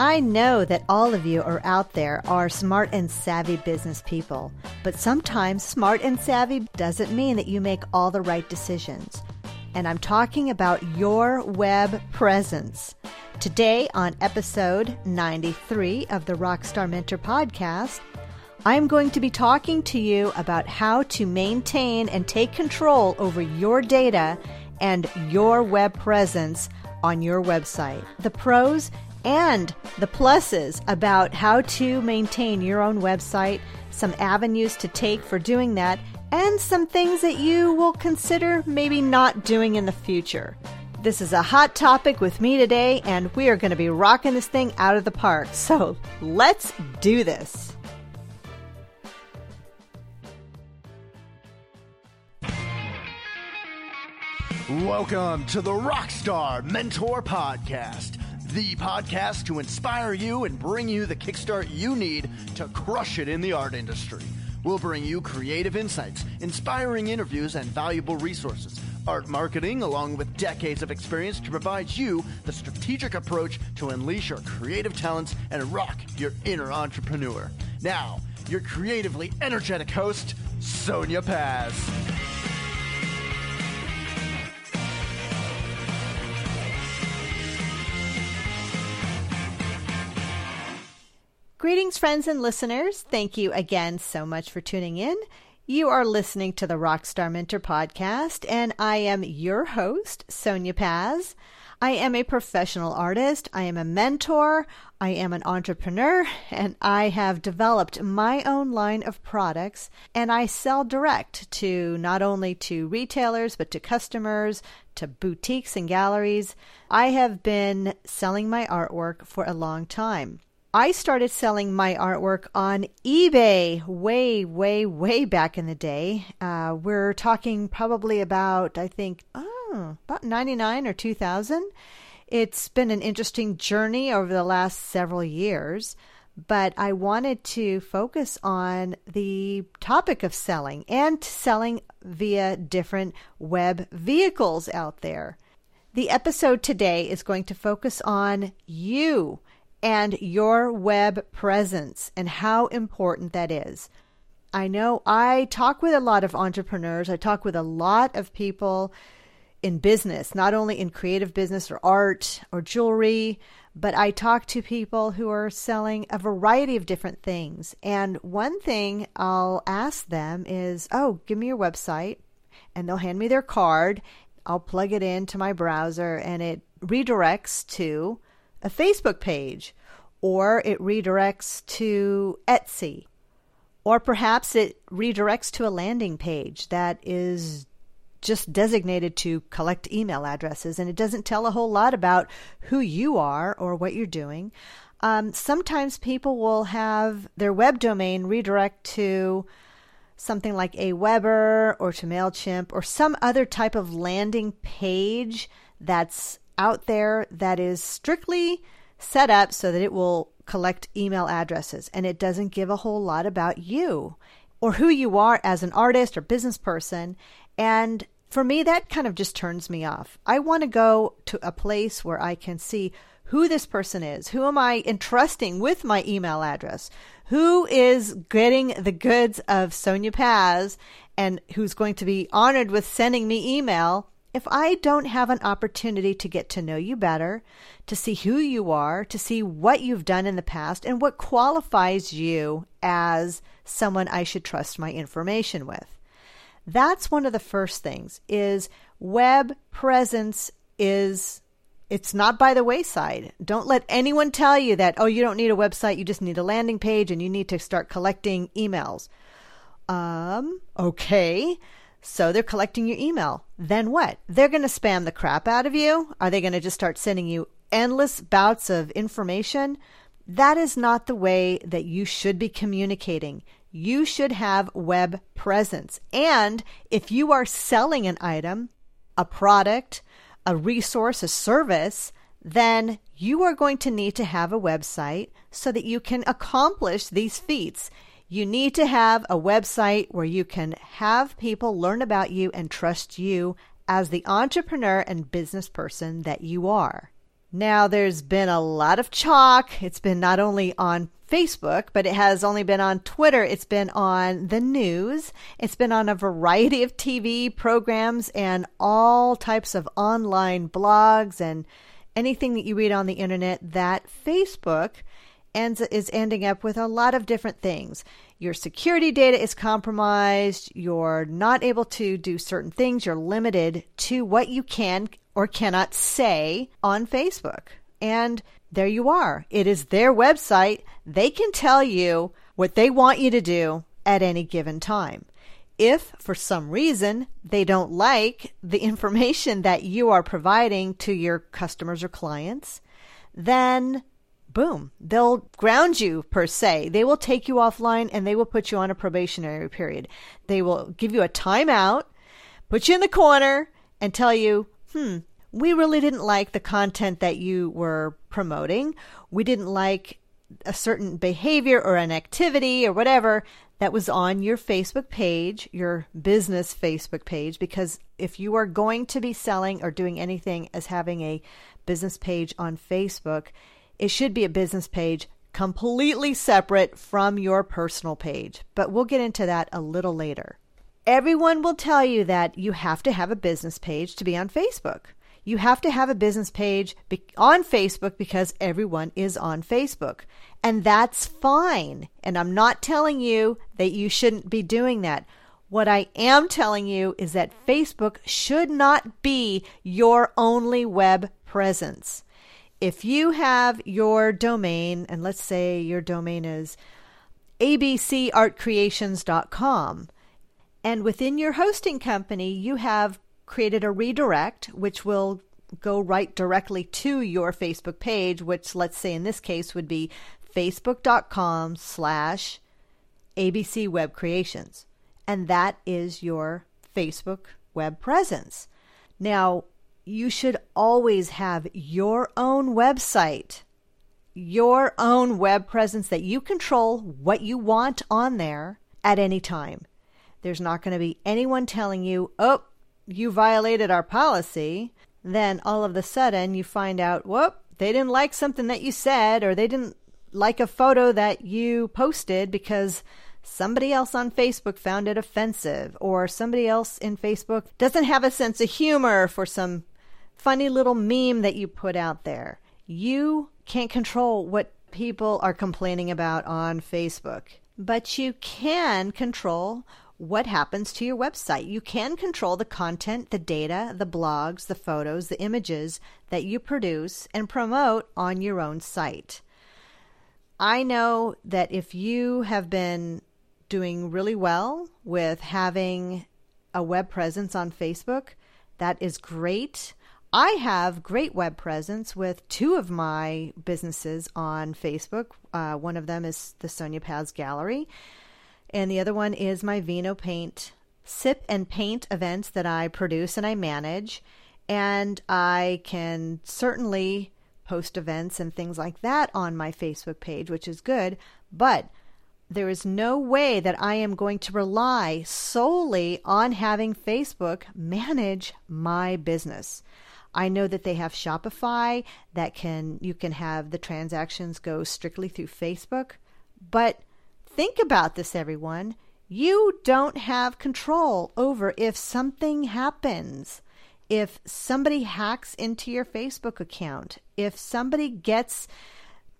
I know that all of you are out there are smart and savvy business people, but sometimes smart and savvy doesn't mean that you make all the right decisions. And I'm talking about your web presence. Today, on episode 93 of the Rockstar Mentor podcast, I'm going to be talking to you about how to maintain and take control over your data and your web presence on your website. The pros and the pluses about how to maintain your own website, some avenues to take for doing that, and some things that you will consider maybe not doing in the future. This is a hot topic with me today, and we are going to be rocking this thing out of the park. So let's do this. Welcome to the Rockstar Mentor Podcast, the podcast to inspire you and bring you the kickstart you need to crush it in the art industry. We'll bring you creative insights, inspiring interviews, and valuable resources, art marketing, along with decades of experience to provide you the strategic approach to unleash your creative talents and rock your inner entrepreneur. Now, your creatively energetic host, Sonia Paz. Greetings, friends and listeners. Thank you again so much for tuning in. You are listening to the Rockstar Mentor podcast, and I am your host, Sonia Paz. I am a professional artist, I am a mentor, I am an entrepreneur, and I have developed my own line of products, and I sell direct to not only to retailers, but to customers, to boutiques and galleries. I have been selling my artwork for a long time. I started selling my artwork on eBay way, way, way back in the day. Uh, we're talking probably about, I think, oh, about 99 or 2000. It's been an interesting journey over the last several years, but I wanted to focus on the topic of selling and selling via different web vehicles out there. The episode today is going to focus on you and your web presence and how important that is. I know I talk with a lot of entrepreneurs, I talk with a lot of people in business, not only in creative business or art or jewelry, but I talk to people who are selling a variety of different things. And one thing I'll ask them is, Oh, give me your website. And they'll hand me their card. I'll plug it into my browser and it redirects to a Facebook page, or it redirects to Etsy, or perhaps it redirects to a landing page that is just designated to collect email addresses and it doesn't tell a whole lot about who you are or what you're doing. Um, sometimes people will have their web domain redirect to something like Aweber or to MailChimp or some other type of landing page that's out there that is strictly set up so that it will collect email addresses and it doesn't give a whole lot about you or who you are as an artist or business person. And for me, that kind of just turns me off. I want to go to a place where I can see who this person is. Who am I entrusting with my email address? Who is getting the goods of Sonia Paz and who's going to be honored with sending me email if I don't have an opportunity to get to know you better, to see who you are, to see what you've done in the past, and what qualifies you as someone I should trust my information with. That's one of the first things is web presence is it's not by the wayside. Don't let anyone tell you that oh you don't need a website, you just need a landing page and you need to start collecting emails. Um okay. So they're collecting your email. Then what? They're going to spam the crap out of you? Are they going to just start sending you endless bouts of information? That is not the way that you should be communicating. You should have web presence. And if you are selling an item, a product, a resource, a service, then you are going to need to have a website so that you can accomplish these feats you need to have a website where you can have people learn about you and trust you as the entrepreneur and business person that you are. Now, there's been a lot of chalk. It's been not only on Facebook, but it has only been on Twitter. It's been on the news. It's been on a variety of TV programs and all types of online blogs and anything that you read on the internet that Facebook ends is ending up with a lot of different things. Your security data is compromised, you're not able to do certain things, you're limited to what you can or cannot say on Facebook. And there you are. It is their website. They can tell you what they want you to do at any given time. If for some reason they don't like the information that you are providing to your customers or clients, then boom, they'll ground you per se. They will take you offline and they will put you on a probationary period. They will give you a timeout, put you in the corner, and tell you, hmm, we really didn't like the content that you were promoting. We didn't like a certain behavior or an activity or whatever that was on your Facebook page, your business Facebook page, because if you are going to be selling or doing anything as having a business page on Facebook, it should be a business page completely separate from your personal page. But we'll get into that a little later. Everyone will tell you that you have to have a business page to be on Facebook. You have to have a business page on Facebook because everyone is on Facebook. And that's fine. And I'm not telling you that you shouldn't be doing that. What I am telling you is that Facebook should not be your only web presence if you have your domain, and let's say your domain is abcartcreations.com, and within your hosting company, you have created a redirect, which will go right directly to your Facebook page, which let's say in this case would be facebook.com slash ABC Web Creations. And that is your Facebook web presence. Now, you should always have your own website, your own web presence that you control what you want on there at any time. There's not going to be anyone telling you, oh, you violated our policy. Then all of a sudden you find out, whoop, they didn't like something that you said, or they didn't like a photo that you posted because somebody else on Facebook found it offensive, or somebody else in Facebook doesn't have a sense of humor for some funny little meme that you put out there. You can't control what people are complaining about on Facebook, but you can control what happens to your website. You can control the content, the data, the blogs, the photos, the images that you produce and promote on your own site. I know that if you have been doing really well with having a web presence on Facebook, that is great. I have great web presence with two of my businesses on Facebook. Uh, one of them is the Sonia Paz Gallery, and the other one is my Vino Paint sip and paint events that I produce and I manage. And I can certainly post events and things like that on my Facebook page, which is good. But there is no way that I am going to rely solely on having Facebook manage my business. I know that they have Shopify that can you can have the transactions go strictly through Facebook, but think about this everyone. You don't have control over if something happens. If somebody hacks into your Facebook account, if somebody gets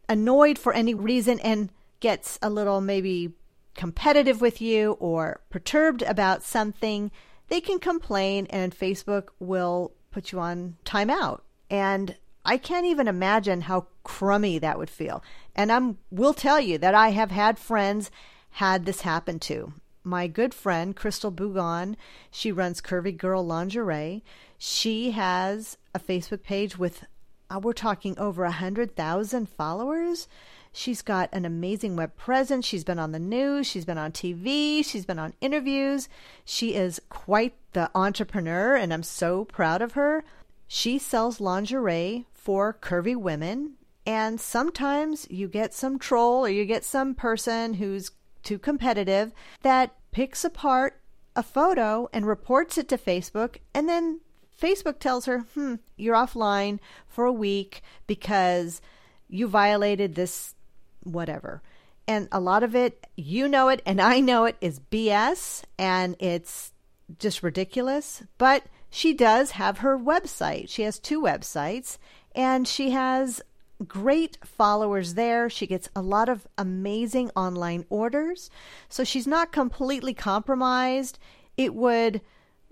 annoyed for any reason and gets a little maybe competitive with you or perturbed about something, they can complain and Facebook will put you on timeout. And I can't even imagine how crummy that would feel. And I will tell you that I have had friends had this happen to. My good friend Chrystal Bougon, she runs Curvy Girl Lingerie. She has a Facebook page with uh, we're talking over a hundred thousand followers. She's got an amazing web presence. She's been on the news. She's been on TV. She's been on interviews. She is quite the entrepreneur, and I'm so proud of her. She sells lingerie for curvy women. And sometimes you get some troll or you get some person who's too competitive that picks apart a photo and reports it to Facebook and then Facebook tells her, hmm, you're offline for a week because you violated this whatever. And a lot of it, you know it, and I know it, is BS and it's just ridiculous. But she does have her website. She has two websites and she has great followers there. She gets a lot of amazing online orders. So she's not completely compromised. It would,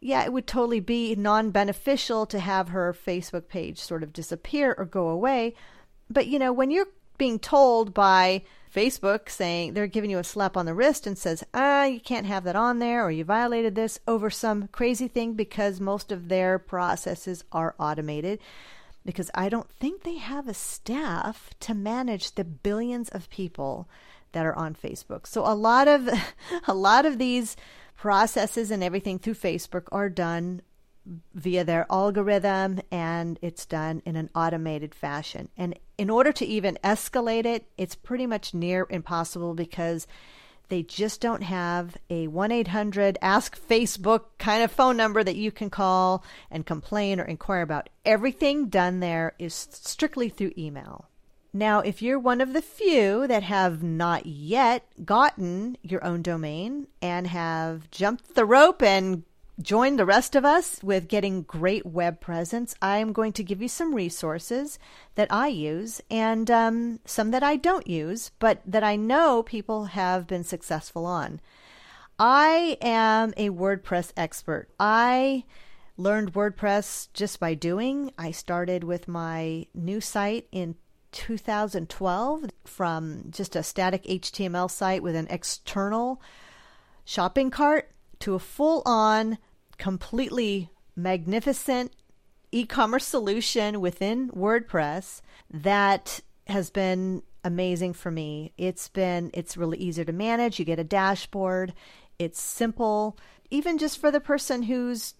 yeah, it would totally be non beneficial to have her Facebook page sort of disappear or go away. But, you know, when you're being told by Facebook saying they're giving you a slap on the wrist and says, ah, you can't have that on there or you violated this over some crazy thing because most of their processes are automated because I don't think they have a staff to manage the billions of people that are on Facebook. So a lot of a lot of these processes and everything through Facebook are done via their algorithm and it's done in an automated fashion. And in order to even escalate it, it's pretty much near impossible because they just don't have a 1 800 Ask Facebook kind of phone number that you can call and complain or inquire about. Everything done there is strictly through email. Now, if you're one of the few that have not yet gotten your own domain and have jumped the rope and join the rest of us with getting great web presence, I'm going to give you some resources that I use and um, some that I don't use, but that I know people have been successful on. I am a WordPress expert. I learned WordPress just by doing. I started with my new site in 2012 from just a static HTML site with an external shopping cart to a full on completely magnificent e commerce solution within WordPress that has been amazing for me. It's been, it's really easier to manage. You get a dashboard, it's simple. Even just for the person who's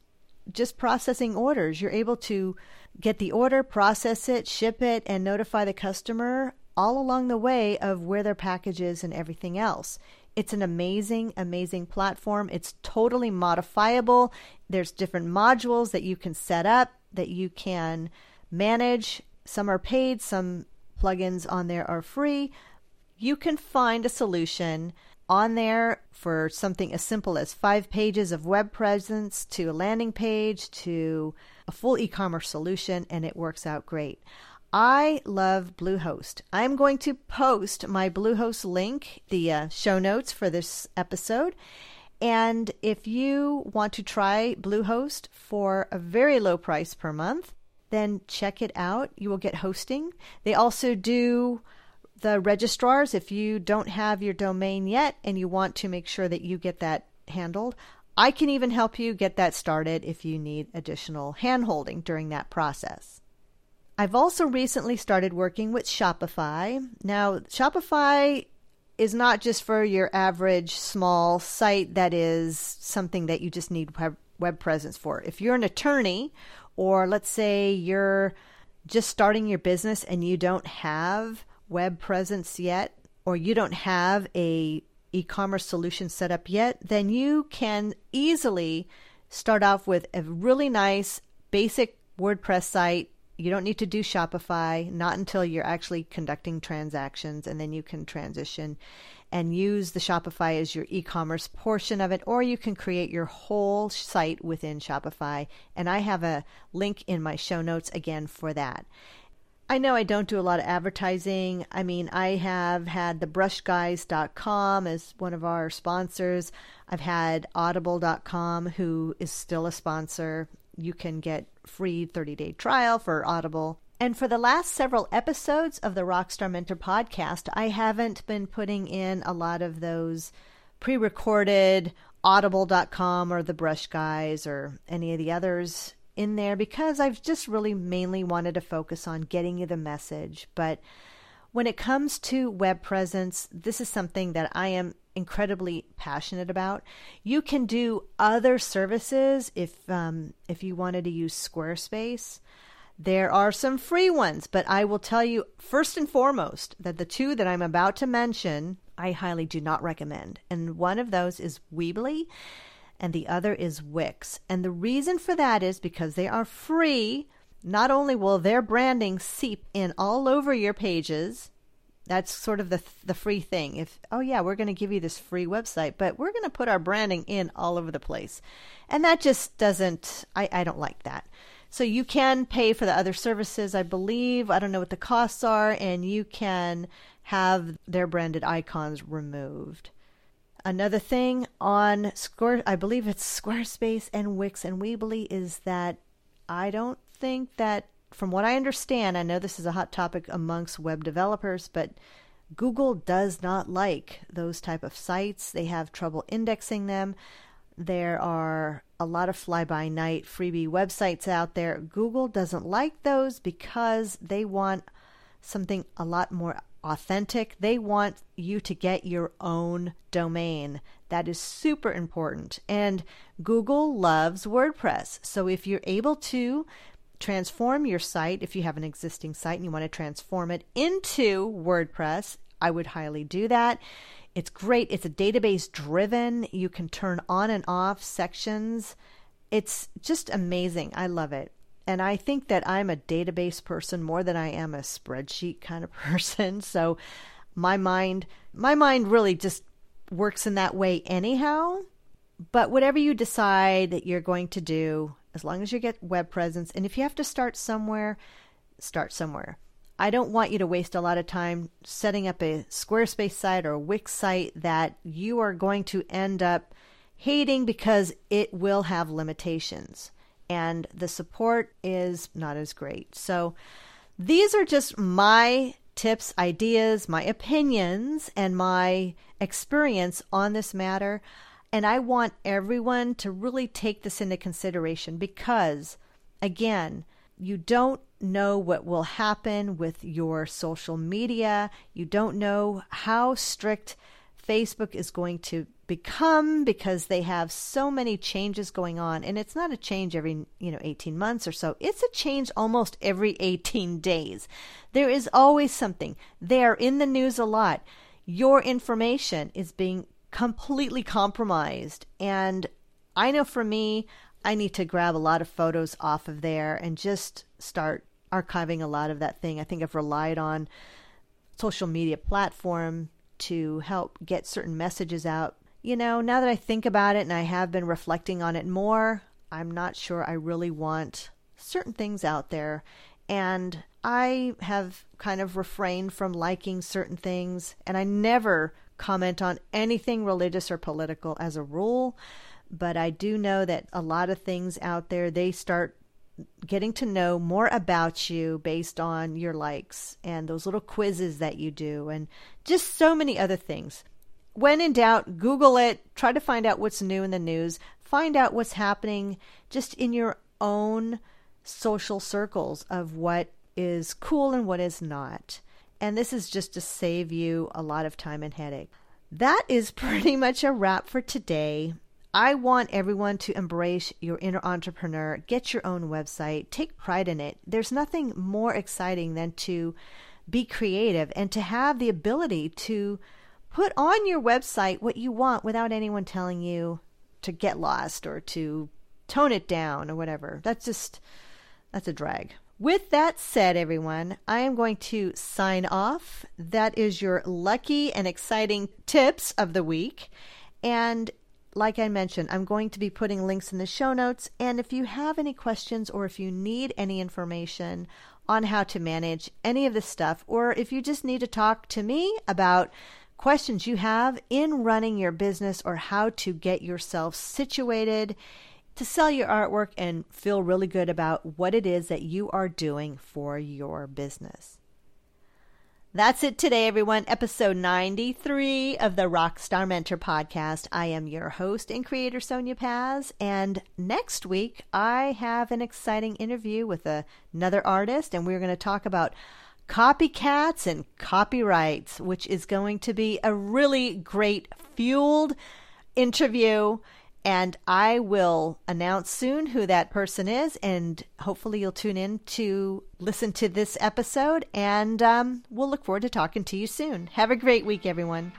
just processing orders, you're able to get the order, process it, ship it, and notify the customer all along the way of where their package is and everything else. It's an amazing, amazing platform. It's totally modifiable. There's different modules that you can set up that you can manage. Some are paid, some plugins on there are free. You can find a solution on there for something as simple as five pages of web presence to a landing page to a full e commerce solution, and it works out great. I love Bluehost. I'm going to post my Bluehost link, the uh, show notes for this episode. And if you want to try Bluehost for a very low price per month, then check it out. You will get hosting. They also do the registrars if you don't have your domain yet and you want to make sure that you get that handled. I can even help you get that started if you need additional handholding during that process. I've also recently started working with Shopify. Now, Shopify is not just for your average small site that is something that you just need web presence for. If you're an attorney, or let's say you're just starting your business and you don't have web presence yet, or you don't have a e-commerce solution set up yet, then you can easily start off with a really nice basic WordPress site you don't need to do Shopify, not until you're actually conducting transactions, and then you can transition and use the Shopify as your e commerce portion of it, or you can create your whole site within Shopify. And I have a link in my show notes again for that. I know I don't do a lot of advertising. I mean, I have had the brushguys.com as one of our sponsors. I've had audible.com, who is still a sponsor you can get free 30-day trial for Audible. And for the last several episodes of the Rockstar Mentor podcast, I haven't been putting in a lot of those pre-recorded audible.com or the brush guys or any of the others in there because I've just really mainly wanted to focus on getting you the message. But when it comes to web presence, this is something that I am incredibly passionate about. You can do other services if um, if you wanted to use Squarespace. There are some free ones, but I will tell you first and foremost that the two that I'm about to mention, I highly do not recommend. And one of those is Weebly. and the other is Wix. And the reason for that is because they are free. Not only will their branding seep in all over your pages, that's sort of the the free thing. If oh yeah, we're going to give you this free website, but we're going to put our branding in all over the place, and that just doesn't. I I don't like that. So you can pay for the other services, I believe. I don't know what the costs are, and you can have their branded icons removed. Another thing on Square, I believe it's Squarespace and Wix and Weebly, is that I don't think that, from what I understand, I know this is a hot topic amongst web developers, but Google does not like those type of sites. They have trouble indexing them. There are a lot of fly by night freebie websites out there. Google doesn't like those because they want something a lot more authentic. They want you to get your own domain. That is super important. And Google loves WordPress. So if you're able to transform your site, if you have an existing site and you want to transform it into WordPress, I would highly do that. It's great. It's a database driven. You can turn on and off sections. It's just amazing. I love it. And I think that I'm a database person more than I am a spreadsheet kind of person. So my mind my mind really just works in that way anyhow. But whatever you decide that you're going to do, as long as you get web presence and if you have to start somewhere, start somewhere. I don't want you to waste a lot of time setting up a Squarespace site or a Wix site that you are going to end up hating because it will have limitations and the support is not as great. So these are just my tips, ideas, my opinions, and my experience on this matter. And I want everyone to really take this into consideration because, again, you don't know what will happen with your social media. You don't know how strict Facebook is going to become because they have so many changes going on. And it's not a change every you know 18 months or so. It's a change almost every 18 days. There is always something. They are in the news a lot. Your information is being completely compromised. And i know for me i need to grab a lot of photos off of there and just start archiving a lot of that thing. I think i've relied on social media platform to help get certain messages out. You know, now that I think about it and I have been reflecting on it more, I'm not sure I really want certain things out there. And I have kind of refrained from liking certain things, and I never comment on anything religious or political as a rule. But I do know that a lot of things out there, they start getting to know more about you based on your likes and those little quizzes that you do, and just so many other things when in doubt, Google it, try to find out what's new in the news, find out what's happening just in your own social circles of what is cool and what is not. And this is just to save you a lot of time and headache. That is pretty much a wrap for today. I want everyone to embrace your inner entrepreneur, get your own website, take pride in it. There's nothing more exciting than to be creative and to have the ability to put on your website what you want without anyone telling you to get lost or to tone it down or whatever. That's just that's a drag. With that said, everyone, I am going to sign off. That is your lucky and exciting tips of the week. And like I mentioned, I'm going to be putting links in the show notes. And if you have any questions or if you need any information on how to manage any of this stuff, or if you just need to talk to me about questions you have in running your business or how to get yourself situated to sell your artwork and feel really good about what it is that you are doing for your business. That's it today, everyone. Episode 93 of the Rockstar Mentor podcast. I am your host and creator, Sonia Paz. And next week, I have an exciting interview with a, another artist, and we're going to talk about copycats and copyrights, which is going to be a really great fueled interview. And I will announce soon who that person is, and hopefully you'll tune in to listen to this episode. And um, we'll look forward to talking to you soon. Have a great week, everyone.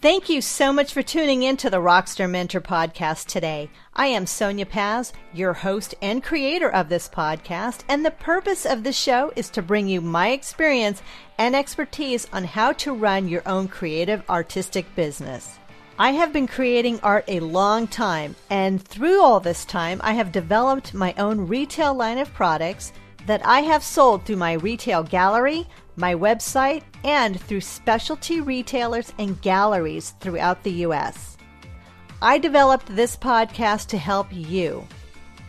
Thank you so much for tuning in to the Rockstar Mentor podcast today. I am Sonia Paz, your host and creator of this podcast, and the purpose of this show is to bring you my experience and expertise on how to run your own creative artistic business. I have been creating art a long time, and through all this time, I have developed my own retail line of products that I have sold through my retail gallery, my website, and through specialty retailers and galleries throughout the U.S. I developed this podcast to help you,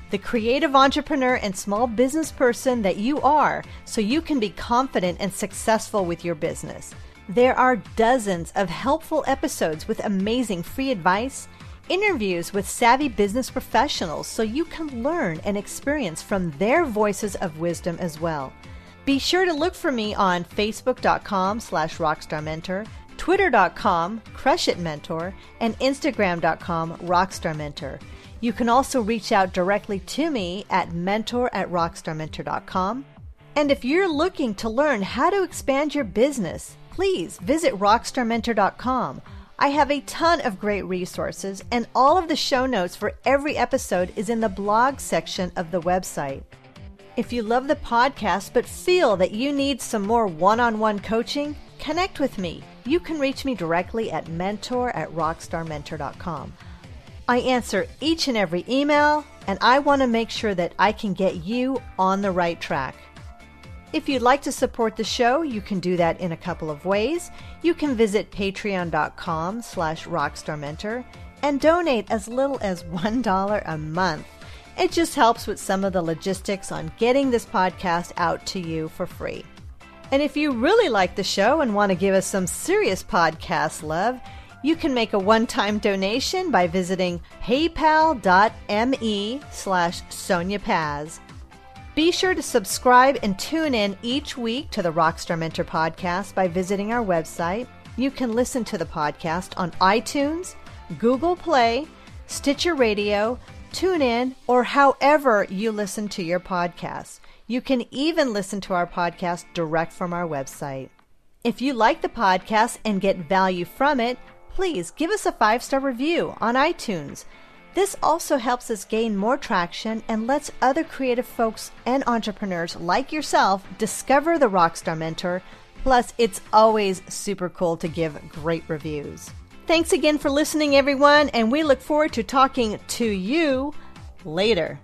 the creative entrepreneur and small business person that you are, so you can be confident and successful with your business. There are dozens of helpful episodes with amazing free advice, interviews with savvy business professionals so you can learn and experience from their voices of wisdom as well. Be sure to look for me on facebook.com slash rockstarmentor, twitter.com crushitmentor, and instagram.com rockstarmentor. You can also reach out directly to me at mentor at rockstarmentor.com. And if you're looking to learn how to expand your business, please visit rockstarmentor.com. I have a ton of great resources, and all of the show notes for every episode is in the blog section of the website. If you love the podcast but feel that you need some more one on one coaching, connect with me. You can reach me directly at mentor at rockstarmentor.com. I answer each and every email, and I want to make sure that I can get you on the right track. If you'd like to support the show, you can do that in a couple of ways. You can visit patreon.com slash rockstarmentor and donate as little as $1 a month. It just helps with some of the logistics on getting this podcast out to you for free. And if you really like the show and want to give us some serious podcast love, you can make a one-time donation by visiting paypal.me slash Sonia Paz. Be sure to subscribe and tune in each week to the Rockstar Mentor podcast by visiting our website. You can listen to the podcast on iTunes, Google Play, Stitcher Radio, TuneIn, or however you listen to your podcasts. You can even listen to our podcast direct from our website. If you like the podcast and get value from it, please give us a five star review on iTunes. This also helps us gain more traction and lets other creative folks and entrepreneurs like yourself discover the Rockstar Mentor. Plus, it's always super cool to give great reviews. Thanks again for listening, everyone, and we look forward to talking to you later.